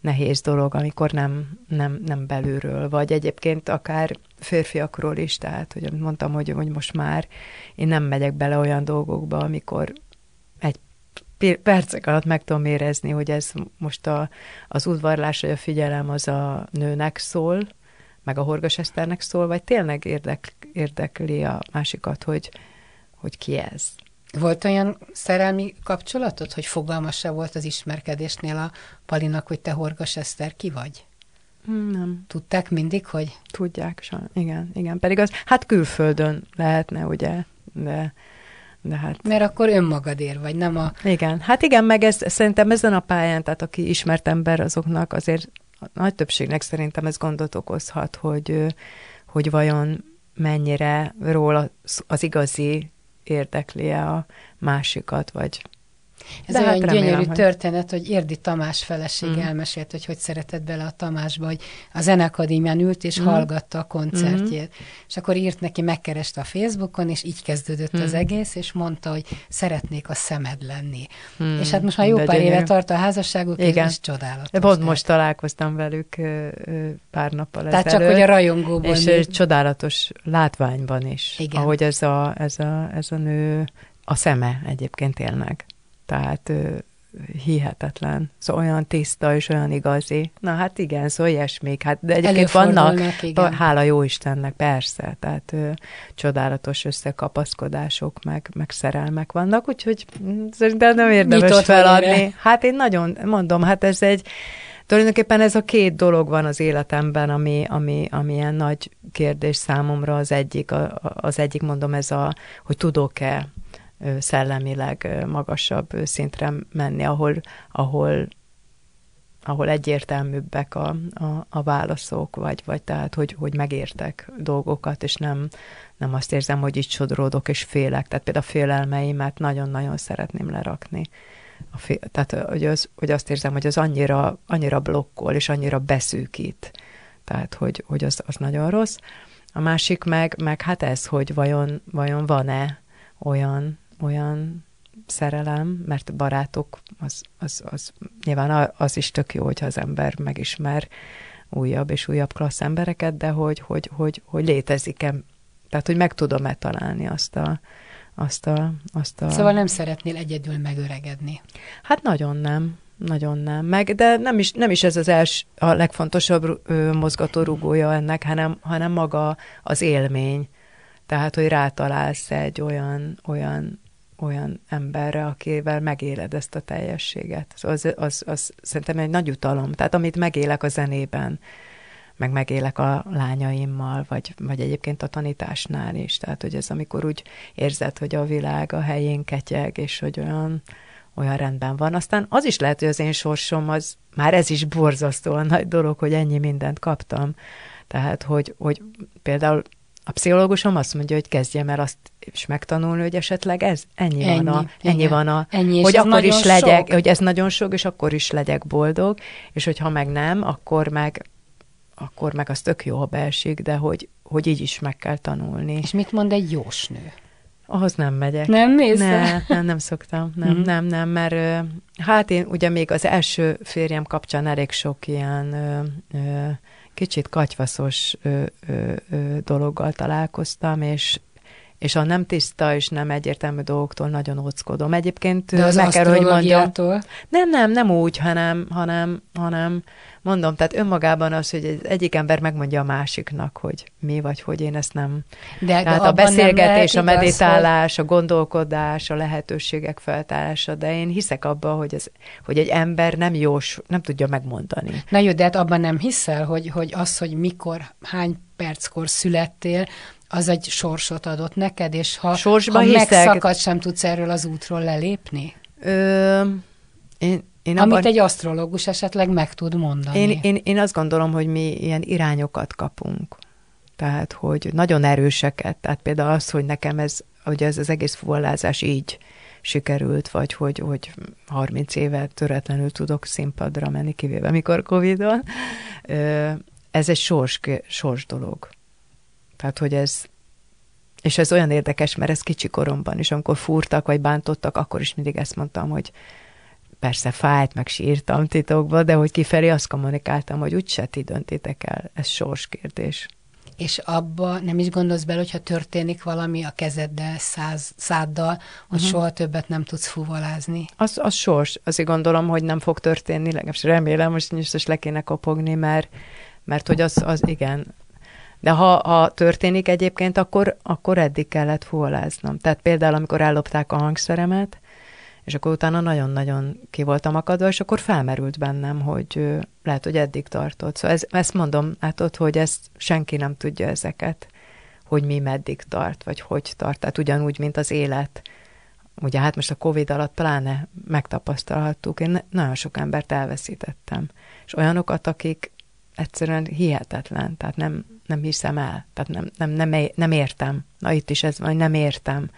nehéz dolog, amikor nem, nem, nem belülről, vagy egyébként akár férfiakról is, tehát, hogy mondtam, hogy, hogy most már én nem megyek bele olyan dolgokba, amikor percek alatt meg tudom érezni, hogy ez most a, az udvarlás, vagy a figyelem az a nőnek szól, meg a Horgas Eszternek szól, vagy tényleg érdek, érdekli a másikat, hogy, hogy ki ez. Volt olyan szerelmi kapcsolatod, hogy fogalmas se volt az ismerkedésnél a Palinak, hogy te Horgas Eszter ki vagy? Nem. Tudták mindig, hogy? Tudják, sajnos. igen, igen. Pedig az, hát külföldön lehetne, ugye, de, de hát... Mert akkor önmagadért vagy, nem a... Igen, hát igen, meg ez, szerintem ezen a pályán, tehát aki ismert ember, azoknak azért a nagy többségnek szerintem ez gondot okozhat, hogy, hogy vajon mennyire róla az igazi érdekli a másikat, vagy ez De olyan hát remélem, gyönyörű hogy... történet, hogy Érdi Tamás feleség mm. elmesélt, hogy hogy szeretett bele a Tamásba, hogy a Zenekadémián ült és mm. hallgatta a koncertjét. Mm. És akkor írt neki, megkereste a Facebookon, és így kezdődött mm. az egész, és mondta, hogy szeretnék a szemed lenni. Mm. És hát most már jó De pár gyönyörű. éve tart a házasságuk, Igen. és csodálatos. Pont most találkoztam velük pár nappal Tehát ezelőtt, csak, hogy a rajongóban. És mi... csodálatos látványban is, Igen. ahogy ez a, ez, a, ez a nő a szeme egyébként tényleg tehát hihetetlen. Szóval olyan tiszta és olyan igazi. Na hát igen, szóval ilyesmik. Hát, de egyébként vannak, igen. hála jó Istennek, persze, tehát ö, csodálatos összekapaszkodások, meg, meg szerelmek vannak, úgyhogy szerintem nem érdemes Nyitott feladni. Valóra. Hát én nagyon, mondom, hát ez egy, tulajdonképpen ez a két dolog van az életemben, ami, ami, ami ilyen nagy kérdés számomra az egyik, a, az egyik mondom ez a, hogy tudok-e szellemileg magasabb szintre menni, ahol, ahol, ahol egyértelműbbek a, a, a válaszok, vagy, vagy tehát, hogy, hogy megértek dolgokat, és nem, nem azt érzem, hogy itt sodródok és félek. Tehát például a félelmeimet nagyon-nagyon szeretném lerakni. A fél, tehát, hogy, az, hogy azt érzem, hogy az annyira, annyira blokkol, és annyira beszűkít. Tehát, hogy, hogy az, az nagyon rossz. A másik meg, meg hát ez, hogy vajon, vajon van-e olyan, olyan szerelem, mert barátok, az, az, az nyilván az is tök jó, hogyha az ember megismer újabb és újabb klassz embereket, de hogy, hogy, hogy, hogy létezik-e, tehát hogy meg tudom-e találni azt a, azt a, azt a... Szóval nem szeretnél egyedül megöregedni? Hát nagyon nem. Nagyon nem. Meg, de nem is, nem is ez az els, a legfontosabb ö, mozgatórugója ennek, hanem, hanem maga az élmény. Tehát, hogy rátalálsz egy olyan, olyan, olyan emberre, akivel megéled ezt a teljességet. Szóval az, az, az szerintem egy nagy utalom. Tehát, amit megélek a zenében, meg megélek a lányaimmal, vagy, vagy egyébként a tanításnál is. Tehát, hogy ez amikor úgy érzed, hogy a világ a helyén ketyeg, és hogy olyan, olyan rendben van. Aztán az is lehet, hogy az én sorsom, az már ez is borzasztóan nagy dolog, hogy ennyi mindent kaptam. Tehát, hogy, hogy például a pszichológusom azt mondja, hogy kezdjem el azt is megtanulni, hogy esetleg ez, ennyi, ennyi van a, ennyi igen. van a, ennyi, hogy akkor is legyek, sok. hogy ez nagyon sok, és akkor is legyek boldog, és hogyha meg nem, akkor meg akkor meg az tök jó, beesik, de hogy, hogy így is meg kell tanulni. És mit mond egy jósnő? Ahhoz nem megyek. Nem mész ne, nem, nem szoktam. Nem, mm. nem, nem, mert hát én ugye még az első férjem kapcsán elég sok ilyen ö, ö, kicsit katyvaszos ö, ö, ö, dologgal találkoztam, és és a nem tiszta és nem egyértelmű dolgoktól nagyon óckodom. Egyébként De az meg kell, hogy mondjam. Nem, nem, nem úgy, hanem, hanem, hanem mondom, tehát önmagában az, hogy egy, egyik ember megmondja a másiknak, hogy mi vagy hogy én ezt nem. De tehát a beszélgetés, a meditálás, hogy... a gondolkodás, a lehetőségek feltárása, de én hiszek abba, hogy, ez, hogy egy ember nem jós, nem tudja megmondani. Na jó, de hát abban nem hiszel, hogy, hogy az, hogy mikor, hány perckor születtél, az egy sorsot adott neked, és ha, Sorsba ha megszakad, sem tudsz erről az útról lelépni? Ö, én, én Amit abban, egy asztrológus esetleg meg tud mondani. Én, én, én azt gondolom, hogy mi ilyen irányokat kapunk. Tehát, hogy nagyon erőseket. Tehát például az, hogy nekem ez, ugye ez az egész fuvalázás így sikerült, vagy hogy, hogy 30 éve töretlenül tudok színpadra menni, kivéve mikor Covid-on. Ez egy sors, sors dolog. Tehát, hogy ez, és ez olyan érdekes, mert ez kicsi koromban is, amikor fúrtak, vagy bántottak, akkor is mindig ezt mondtam, hogy persze fájt, meg sírtam titokba, de hogy kifelé azt kommunikáltam, hogy úgyse ti döntétek el, ez sorskérdés. És abba nem is gondolsz bele, hogyha történik valami a kezeddel, száz, száddal, hogy uh-huh. soha többet nem tudsz fuvalázni? Az, az sors. Azért gondolom, hogy nem fog történni, legalábbis remélem, most most le kéne kopogni, mert, mert hogy az, az igen, de ha, ha történik egyébként, akkor, akkor eddig kellett fuvoláznom. Tehát például, amikor ellopták a hangszeremet, és akkor utána nagyon-nagyon ki voltam akadva, és akkor felmerült bennem, hogy lehet, hogy eddig tartott. Szóval ez, ezt mondom, ott, hogy ezt senki nem tudja ezeket, hogy mi meddig tart, vagy hogy tart. Tehát ugyanúgy, mint az élet. Ugye hát most a Covid alatt pláne megtapasztalhattuk, én nagyon sok embert elveszítettem. És olyanokat, akik egyszerűen hihetetlen, tehát nem, nem hiszem el, tehát nem, nem, nem, nem értem. Na itt is ez van, nem értem.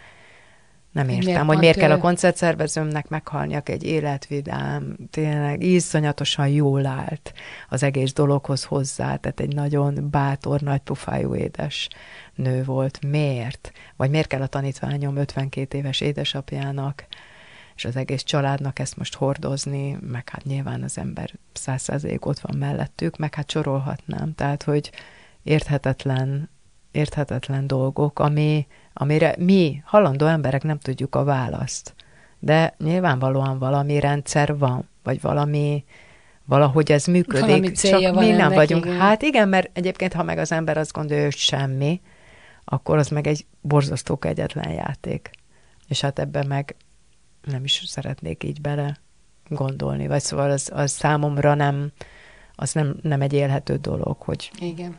Nem értem, miért hogy miért kell a koncertszervezőmnek meghalni, aki egy életvidám, tényleg iszonyatosan jól állt az egész dologhoz hozzá, tehát egy nagyon bátor, nagy pufájú édes nő volt. Miért? Vagy miért kell a tanítványom 52 éves édesapjának és az egész családnak ezt most hordozni, meg hát nyilván az ember száz ott van mellettük, meg hát sorolhatnám. Tehát, hogy érthetetlen, érthetetlen dolgok, ami, amire mi, halandó emberek nem tudjuk a választ. De nyilvánvalóan valami rendszer van, vagy valami, valahogy ez működik, csak mi nem vagyunk. Igen. Hát igen, mert egyébként, ha meg az ember azt gondolja, hogy semmi, akkor az meg egy borzasztó kegyetlen játék. És hát ebben meg nem is szeretnék így bele gondolni, vagy szóval az, az számomra nem, az nem, nem egy élhető dolog, hogy... Igen.